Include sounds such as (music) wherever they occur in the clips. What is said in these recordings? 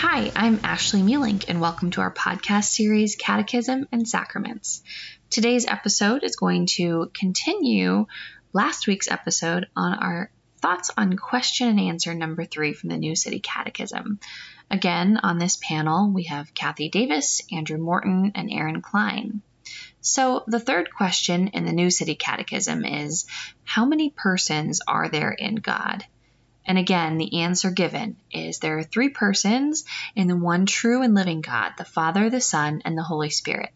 Hi, I'm Ashley Mielink, and welcome to our podcast series, Catechism and Sacraments. Today's episode is going to continue last week's episode on our thoughts on question and answer number three from the New City Catechism. Again, on this panel, we have Kathy Davis, Andrew Morton, and Aaron Klein. So, the third question in the New City Catechism is How many persons are there in God? And again, the answer given is there are three persons in the one true and living God, the Father, the Son, and the Holy Spirit.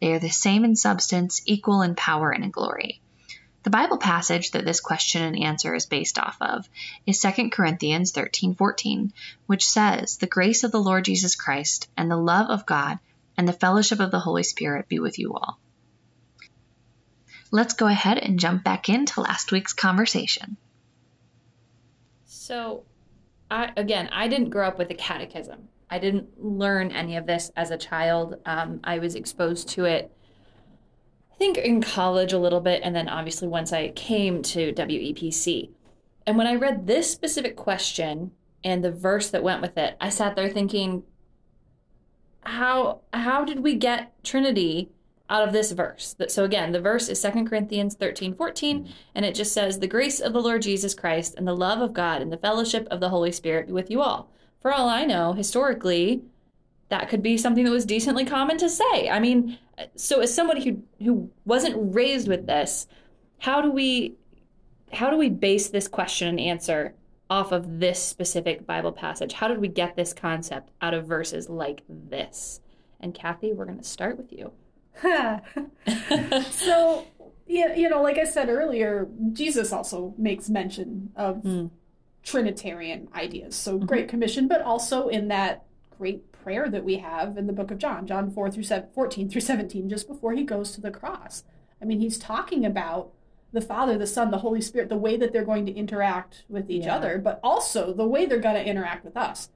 They are the same in substance, equal in power and in glory. The Bible passage that this question and answer is based off of is 2 Corinthians 13:14, which says, "The grace of the Lord Jesus Christ and the love of God and the fellowship of the Holy Spirit be with you all." Let's go ahead and jump back into last week's conversation. So, I again, I didn't grow up with a catechism. I didn't learn any of this as a child. Um, I was exposed to it, I think, in college a little bit, and then obviously once I came to WEPC. And when I read this specific question and the verse that went with it, I sat there thinking, how how did we get Trinity out of this verse. So again, the verse is 2 Corinthians 13, 14, mm. and it just says, The grace of the Lord Jesus Christ and the love of God and the fellowship of the Holy Spirit be with you all. For all I know, historically, that could be something that was decently common to say. I mean, so as somebody who who wasn't raised with this, how do we how do we base this question and answer off of this specific Bible passage? How did we get this concept out of verses like this? And Kathy, we're going to start with you. (laughs) so, yeah, you know, like I said earlier, Jesus also makes mention of mm. Trinitarian ideas. So, mm-hmm. Great Commission, but also in that great prayer that we have in the book of John, John 4 through 7, 14 through 17, just before he goes to the cross. I mean, he's talking about the Father, the Son, the Holy Spirit, the way that they're going to interact with each yeah. other, but also the way they're going to interact with us.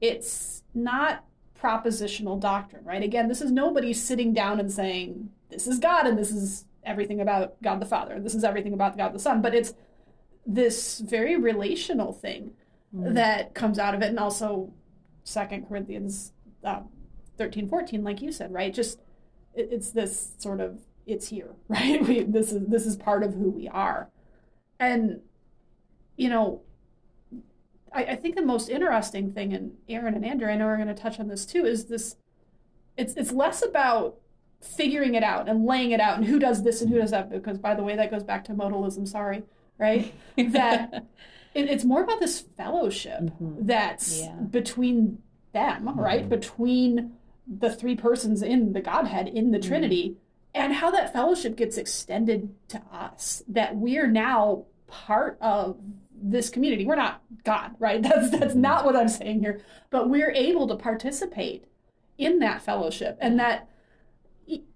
It's not propositional doctrine, right? Again, this is nobody sitting down and saying, this is God and this is everything about God the Father, and this is everything about God the Son, but it's this very relational thing mm. that comes out of it. And also, Second Corinthians um, 13, 14, like you said, right? Just it, it's this sort of it's here, (laughs) right? We, this is this is part of who we are, and you know I, I think the most interesting thing, and Aaron and Andrew, I know are going to touch on this too, is this. It's it's less about figuring it out and laying it out and who does this and who does that because by the way that goes back to modalism sorry right (laughs) that it, it's more about this fellowship mm-hmm. that's yeah. between them mm-hmm. right between the three persons in the godhead in the mm-hmm. trinity and how that fellowship gets extended to us that we're now part of this community. We're not God, right? (laughs) That's that's mm-hmm. not what I'm saying here. But we're able to participate in that fellowship, and that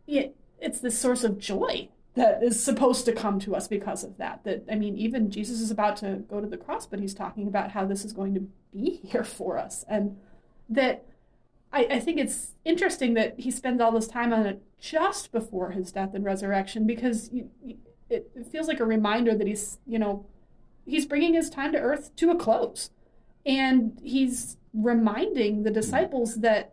it, it's this source of joy that is supposed to come to us because of that. That I mean, even Jesus is about to go to the cross, but he's talking about how this is going to be (laughs) here for us, and that I, I think it's interesting that he spends all this time on it just before his death and resurrection because you, it, it feels like a reminder that he's you know he's bringing his time to earth to a close. And he's reminding the disciples that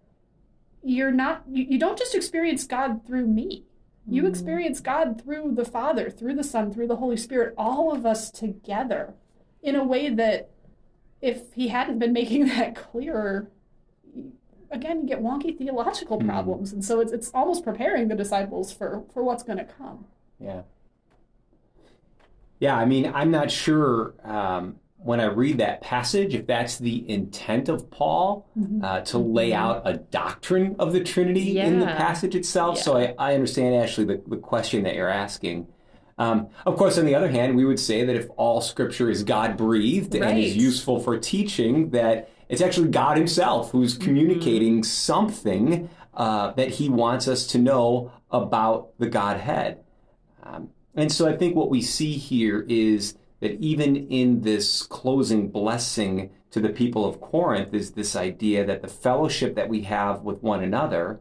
you're not you, you don't just experience God through me. You mm. experience God through the Father, through the Son, through the Holy Spirit, all of us together in a way that if he hadn't been making (laughs) that clearer, again, you get wonky theological mm. problems. And so it's, it's almost preparing the disciples for, for what's going to come. Yeah. Yeah, I mean, I'm not sure um, when I read that passage if that's the intent of Paul mm-hmm. uh, to lay mm-hmm. out a doctrine of the Trinity yeah. in the passage itself. Yeah. So I, I, understand, Ashley, the, the question that you're asking. Um, of course, on the other hand, we would say that if all Scripture is God breathed right. and is useful for teaching, that it's actually God Himself who's mm-hmm. communicating mm-hmm. something uh, that He wants us to know about the Godhead. Um, and so I think what we see here is that even in this closing blessing to the people of Corinth is this idea that the fellowship that we have with one another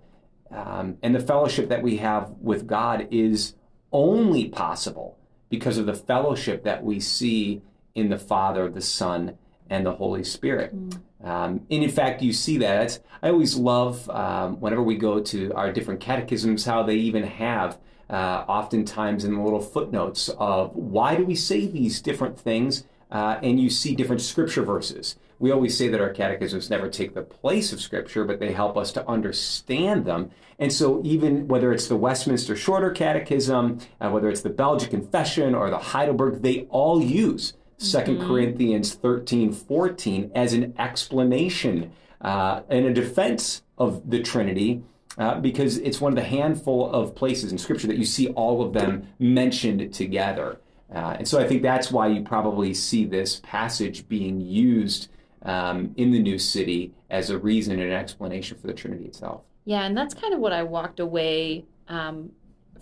um, and the fellowship that we have with God is only possible because of the fellowship that we see in the Father, the Son, and the Holy Spirit. Mm. Um, and in fact, you see that. I always love um, whenever we go to our different catechisms how they even have, uh, oftentimes in the little footnotes, of why do we say these different things, uh, and you see different scripture verses. We always say that our catechisms never take the place of scripture, but they help us to understand them. And so, even whether it's the Westminster Shorter Catechism, uh, whether it's the Belgic Confession or the Heidelberg, they all use 2 mm-hmm. Corinthians 13, 14 as an explanation uh, and a defense of the Trinity. Uh, because it's one of the handful of places in Scripture that you see all of them mentioned together. Uh, and so I think that's why you probably see this passage being used um, in the new city as a reason and an explanation for the Trinity itself. Yeah, and that's kind of what I walked away um,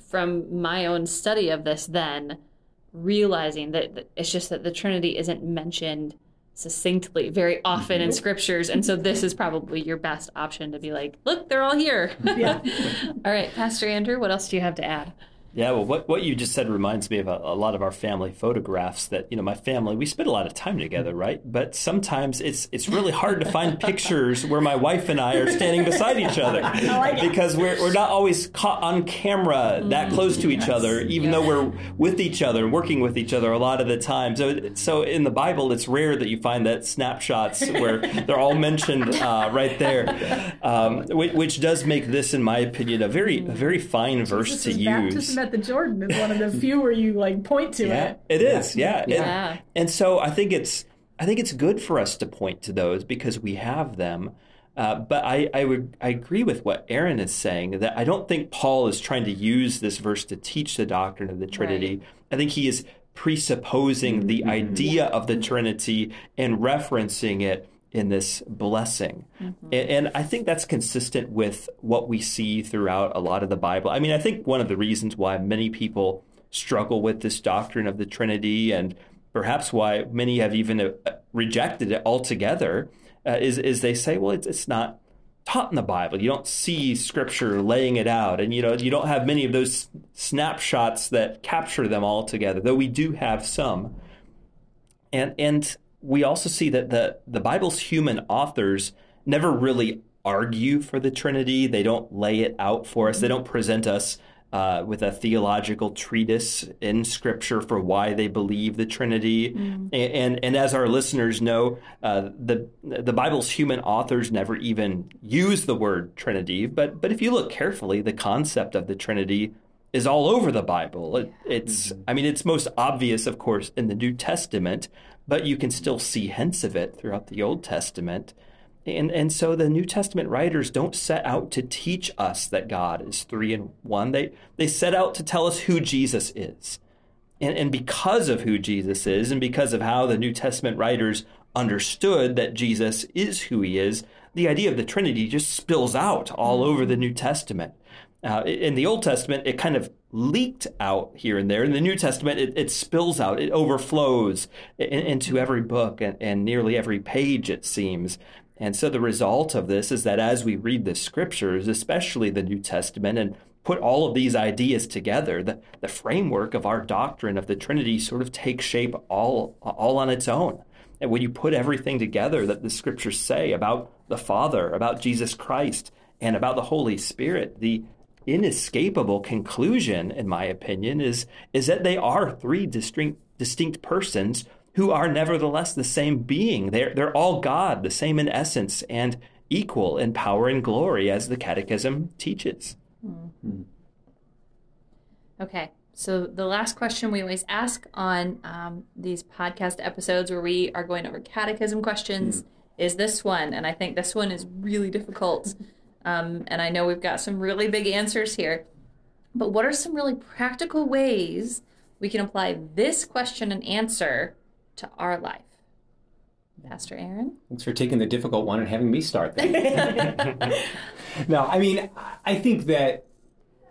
from my own study of this then realizing that it's just that the Trinity isn't mentioned succinctly very often in mm-hmm. scriptures. And so this is probably your best option to be like look they're all here. Yeah. (laughs) All right pastor andrew what else do you have to add yeah, well, what, what you just said reminds me of a, a, lot of our family photographs. That you know, my family we spend a lot of time together, right? But sometimes it's it's really hard to find (laughs) pictures where my wife and I are standing beside each other (laughs) like because we're we're not always caught on camera that mm-hmm. close to each yes. other, even yeah. though we're with each other and working with each other a lot of the time. So so in the Bible, it's rare that you find that snapshots where (laughs) they're all mentioned uh, right there, um, which, which, does make this, in my opinion, a very a very fine verse to use at the Jordan is one of the few where you like point to (laughs) yeah, it. It is, yeah. yeah. It, and so I think it's I think it's good for us to point to those because we have them. Uh, but I, I would I agree with what Aaron is saying that I don't think Paul is trying to use this verse to teach the doctrine of the Trinity. Right. I think he is presupposing the mm-hmm. idea of the Trinity and referencing it in this blessing. Mm-hmm. And, and, I think that's consistent with what we see throughout a lot of the Bible. I mean, I think one of the reasons why many people struggle with this doctrine of the Trinity and perhaps why many have even uh, rejected it altogether uh, is, is they say, well, it's, it's not taught in the Bible. You don't see scripture laying it out. And, you know, you don't have many of those snapshots that capture them all together, though we do have some. And, and we also see that the, the Bible's human authors never really argue for the Trinity. They don't lay it out for us. They don't present us uh, with a theological treatise in Scripture for why they believe the Trinity. Mm. And, and, and as our listeners know, uh, the the Bible's human authors never even use the word Trinity. But but if you look carefully, the concept of the Trinity is all over the Bible. It, it's mm-hmm. I mean it's most obvious, of course, in the New Testament but you can still see hints of it throughout the Old Testament. And, and so the New Testament writers don't set out to teach us that God is three in one. They, they set out to tell us who Jesus is. And, and because of who Jesus is, and because of how the New Testament writers understood that Jesus is who he is, the idea of the Trinity just spills out all over the New Testament. Uh, in the Old Testament, it kind of leaked out here and there. In the New Testament, it, it spills out, it overflows in, into every book and, and nearly every page, it seems. And so the result of this is that as we read the scriptures, especially the New Testament, and put all of these ideas together, the, the framework of our doctrine of the Trinity sort of takes shape all, all on its own. And when you put everything together that the scriptures say about the Father, about Jesus Christ, and about the Holy Spirit, the inescapable conclusion, in my opinion, is, is that they are three distinct, distinct persons who are nevertheless the same being. They're, they're all God, the same in essence, and equal in power and glory, as the Catechism teaches. Mm-hmm. Okay, so the last question we always ask on um, these podcast episodes where we are going over catechism questions mm. is this one. And I think this one is really difficult. Um, and I know we've got some really big answers here. But what are some really practical ways we can apply this question and answer to our life? Pastor Aaron? Thanks for taking the difficult one and having me start then. (laughs) no, I mean, I think that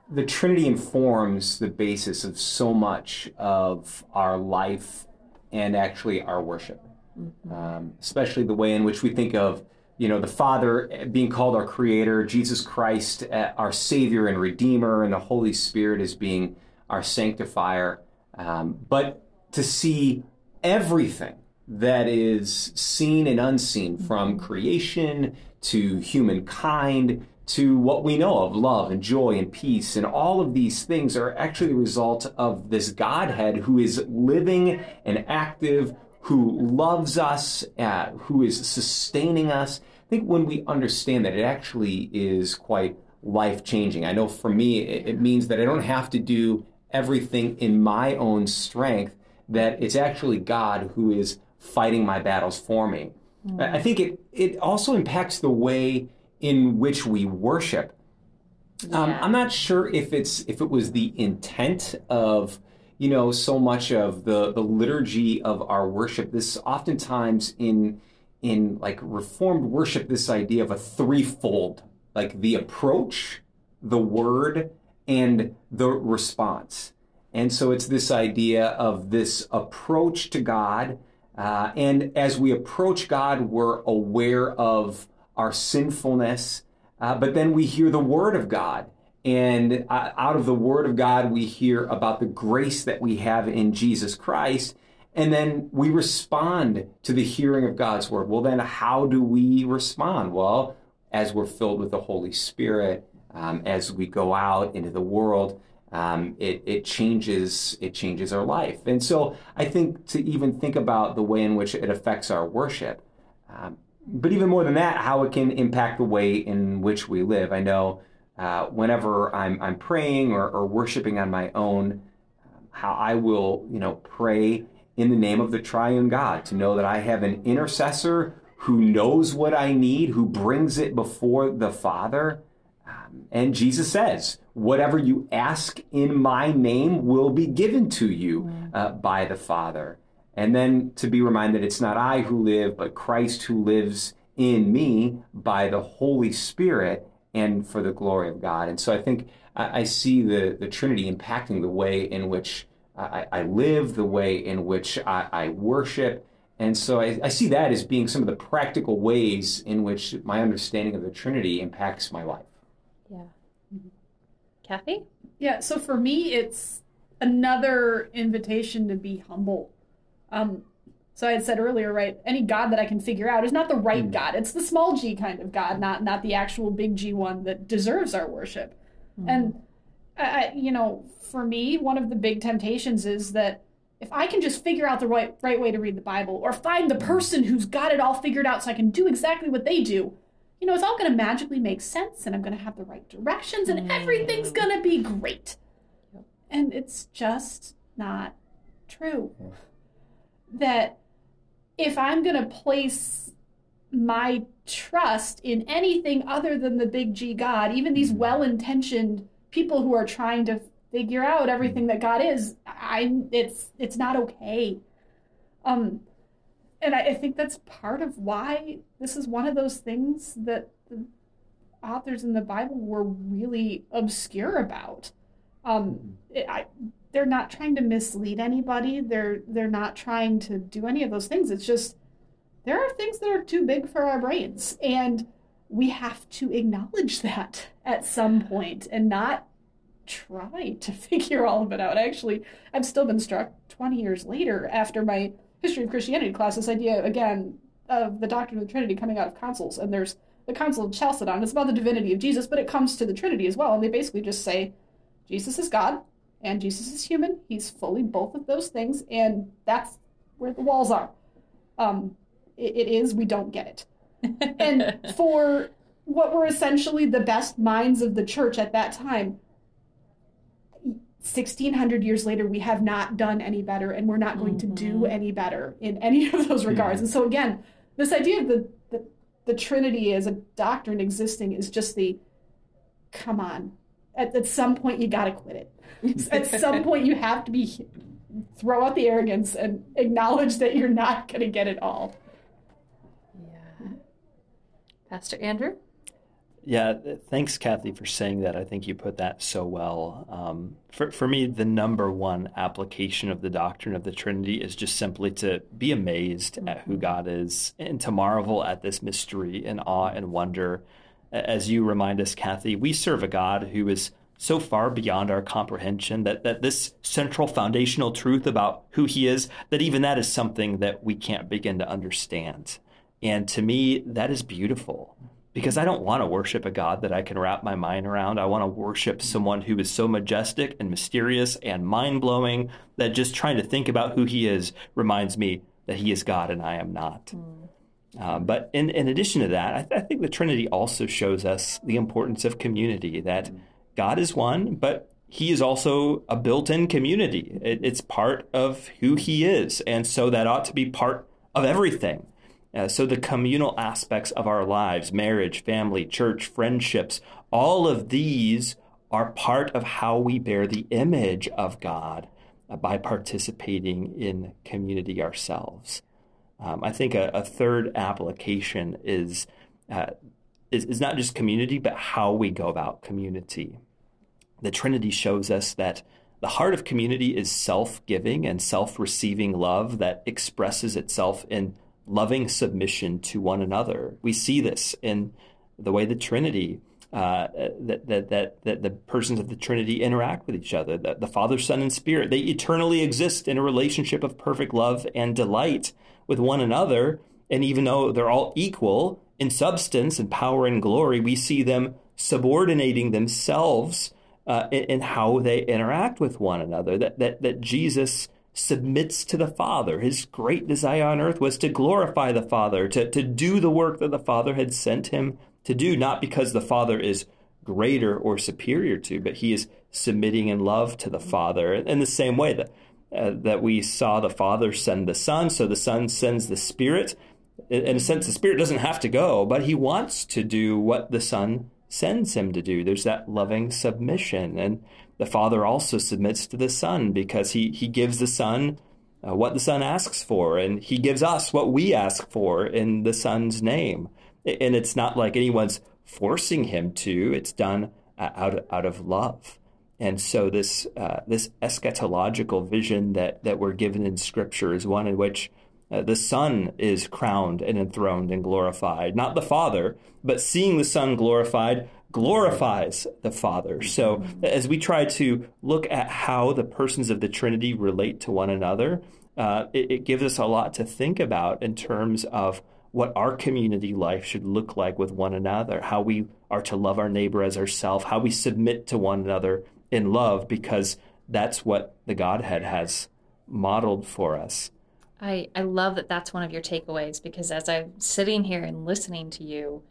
the Trinity informs the basis of so much of our life and actually our worship, mm-hmm. um, especially the way in which we think of you know, the Father being called our Creator, Jesus Christ uh, our Savior and Redeemer, and the Holy Spirit as being our Sanctifier. Um, but to see everything that is seen and unseen from creation to humankind to what we know of love and joy and peace. And all of these things are actually the result of this Godhead who is living and active, who loves us, uh, who is sustaining us. I think when we understand that, it actually is quite life changing. I know for me, it means that I don't have to do everything in my own strength, that it's actually God who is fighting my battles for me. Mm. I think it, it also impacts the way in which we worship. Um, I'm not sure if it's if it was the intent of you know so much of the the liturgy of our worship. This oftentimes in in like reformed worship, this idea of a threefold, like the approach, the word, and the response. And so it's this idea of this approach to God. Uh, and as we approach God, we're aware of our sinfulness, uh, but then we hear the Word of God. And uh, out of the Word of God, we hear about the grace that we have in Jesus Christ. And then we respond to the hearing of God's Word. Well, then how do we respond? Well, as we're filled with the Holy Spirit, um, as we go out into the world, um, it, it changes it changes our life. And so I think to even think about the way in which it affects our worship, um, but even more than that, how it can impact the way in which we live. I know uh, whenever I'm, I'm praying or, or worshiping on my own, um, how I will, you know, pray in the name of the triune God to know that I have an intercessor who knows what I need, who brings it before the Father. Um, and Jesus says, whatever you ask in my name will be given to you uh, by the Father. And then to be reminded it's not I who live, but Christ who lives in me by the Holy Spirit and for the glory of God. And so I think I, I see the, the Trinity impacting the way in which I, I live, the way in which I, I worship. And so I, I, see that as being some of the practical ways in which my understanding of the Trinity impacts my life. Yeah. Mm-hmm. Kathy? Yeah, so for me, it's another invitation to be humble um, so I had said earlier, right? Any God that I can figure out is not the right mm. God. It's the small G kind of God, not not the actual big G one that deserves our worship. Mm. And I, you know, for me, one of the big temptations is that if I can just figure out the right right way to read the Bible, or find the hmm. person who's got it all figured out, so I can do exactly what they do, you know, it's all going to magically make sense, and I'm going to have the right directions, and mm. everything's going to be great. And it's just not true that if I'm going to place my trust in anything other than the big G God, even these mm-hmm. well intentioned people who are trying to figure out everything that God is, I it's it's not okay. Um and I, I think that's part of why this is one of those things that the authors in the Bible were really obscure about. Um, mm-hmm. it, I, they're not trying to mislead anybody. They're they're not trying to do any of those things. It's just there are things that are too big for our brains and we have to acknowledge that at some point and not try to (laughs) figure all of it out. Actually, I've still been struck 20 years later after my history of Christianity class this idea again of the doctrine of the Trinity coming out of councils and there's the Council of Chalcedon. It's about the divinity of Jesus, but it comes to the Trinity as well. And they basically just say Jesus is God, and Jesus is human. He's fully both of those things, and that's where the walls are. Um, it, it is. We don't get it. (laughs) and for what were essentially the best minds of the church at that time, 1600 years later, we have not done any better, and we're not going mm-hmm. to do mm-hmm. any better in any of those regards. Yeah. And so, again, this idea of the, the, the Trinity as a doctrine existing is just the come on. At, at some point, you got to quit it (laughs) at some point you have to be throw out the arrogance and acknowledge that you're not going to get it all. Yeah. Pastor Andrew? Yeah, thanks, Kathy, for saying that. I think you put that so well. Um, for, for me, the number one application of the doctrine of the Trinity is just simply to be amazed mm-hmm. at who mm-hmm. God is and to marvel at this mystery in awe and wonder. As you remind us, Kathy, we serve a God who is so far beyond our comprehension that, that this central foundational truth about who he is, that even that is something that we can't begin to understand. And to me, that is beautiful because I don't want to worship a God that I can wrap my mind around. I want to worship someone who is so majestic and mysterious and mind blowing that just trying to think about who he is reminds me that he is God and I am not. Mm. Uh, but in, in addition to that, I, th- I, think the Trinity also shows us the importance of community, that. God is one, but he is also a built in community. It, it's part of who he is. And so that ought to be part of everything. Uh, so the communal aspects of our lives, marriage, family, church, friendships, all of these are part of how we bear the image of God uh, by participating in community ourselves. Um, I think a, a, third application is, uh, is, is not just community, but how we go about community. The Trinity shows us that the heart of community is self giving and self receiving love that expresses itself in loving submission to one another. We see this in the way the Trinity, uh, that, that, that, that the persons of the Trinity interact with each other, that the Father, Son, and Spirit, they eternally exist in a relationship of perfect love and delight with one another. And even though they're all equal in substance and power and glory, we see them subordinating themselves uh, in, in, how they interact with one another. That, that, that Jesus submits to the Father. His great desire on earth was to glorify the Father, to, to do the work that the Father had sent him to do, not because the Father is greater or superior to, but he is submitting in love to the Father. In the same way that, uh, that we saw the Father send the Son, so the Son sends the Spirit. In a sense, the Spirit doesn't have to go, but he wants to do what the Son sends him to do. There's that loving submission. And the Father also submits to the Son because he, he gives the Son uh, what the Son asks for, and he gives us what we ask for in the Son's name. And it's not like anyone's forcing him to, it's done uh, out, out of love. And so this uh, this eschatological vision that, that we're given in Scripture is one in which uh, the Son is crowned and enthroned and glorified, not the Father, but seeing the Son glorified glorifies the Father. So as we try to look at how the persons of the Trinity relate to one another, uh, it, it gives us a lot to think about in terms of what our community life should look like with one another, how we are to love our neighbor as ourselves, how we submit to one another in love, because that's what the Godhead has modeled for us. I, I love that that's one of your takeaways because as I'm sitting here and listening to you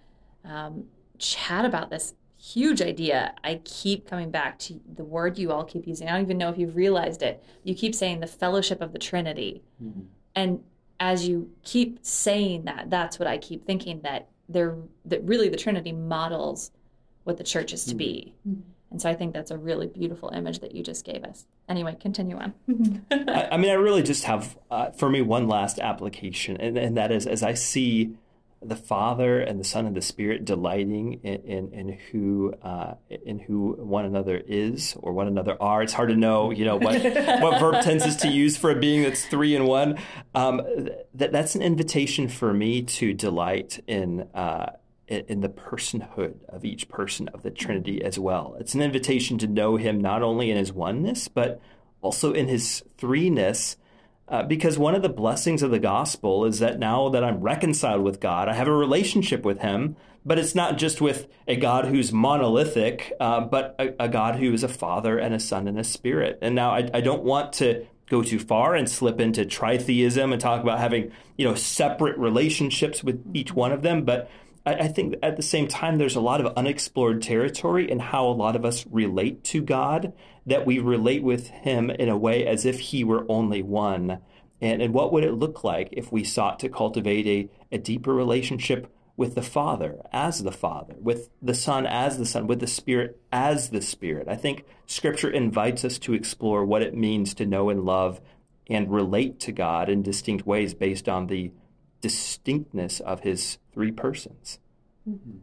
um, chat about this huge idea, I keep coming back to the word you all keep using. I don't even know if you've realized it. You keep saying the fellowship of the Trinity. Mm-hmm. And as you keep saying that, that's what I keep thinking that they're that really the Trinity models what the church is to mm-hmm. be. Mm-hmm. And so I think that's a really beautiful image that you just gave us. Anyway, continue on. (laughs) I, I, mean, I really just have, uh, for me, one last application, and, and that is as I see the Father and the Son and the Spirit delighting in, in, in who uh, in who one another is or one another are. It's hard to know, you know, what (laughs) what verb tenses to use for a being that's three in one. Um, that that's an invitation for me to delight in. Uh, in the personhood of each person of the Trinity as well. It's an invitation to know him not only in his oneness, but also in his threeness. Uh, because one of the blessings of the gospel is that now that I'm reconciled with God, I have a relationship with him, but it's not just with a God who's monolithic, uh, but a, a, God who is a father and a son and a spirit. And now I, I don't want to go too far and slip into tritheism and talk about having, you know, separate relationships with each one of them, but I think at the same time, there's a lot of unexplored territory in how a lot of us relate to God, that we relate with Him in a way as if He were only one. And, and what would it look like if we sought to cultivate a, a deeper relationship with the Father as the Father, with the Son as the Son, with the Spirit as the Spirit? I think Scripture invites us to explore what it means to know and love and relate to God in distinct ways based on the distinctness of his three persons. Mm-hmm.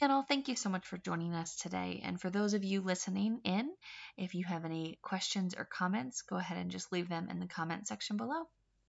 Panel, thank you so much for joining us today. And for those of you listening in, if you have any questions or comments, go ahead and just leave them in the comment section below.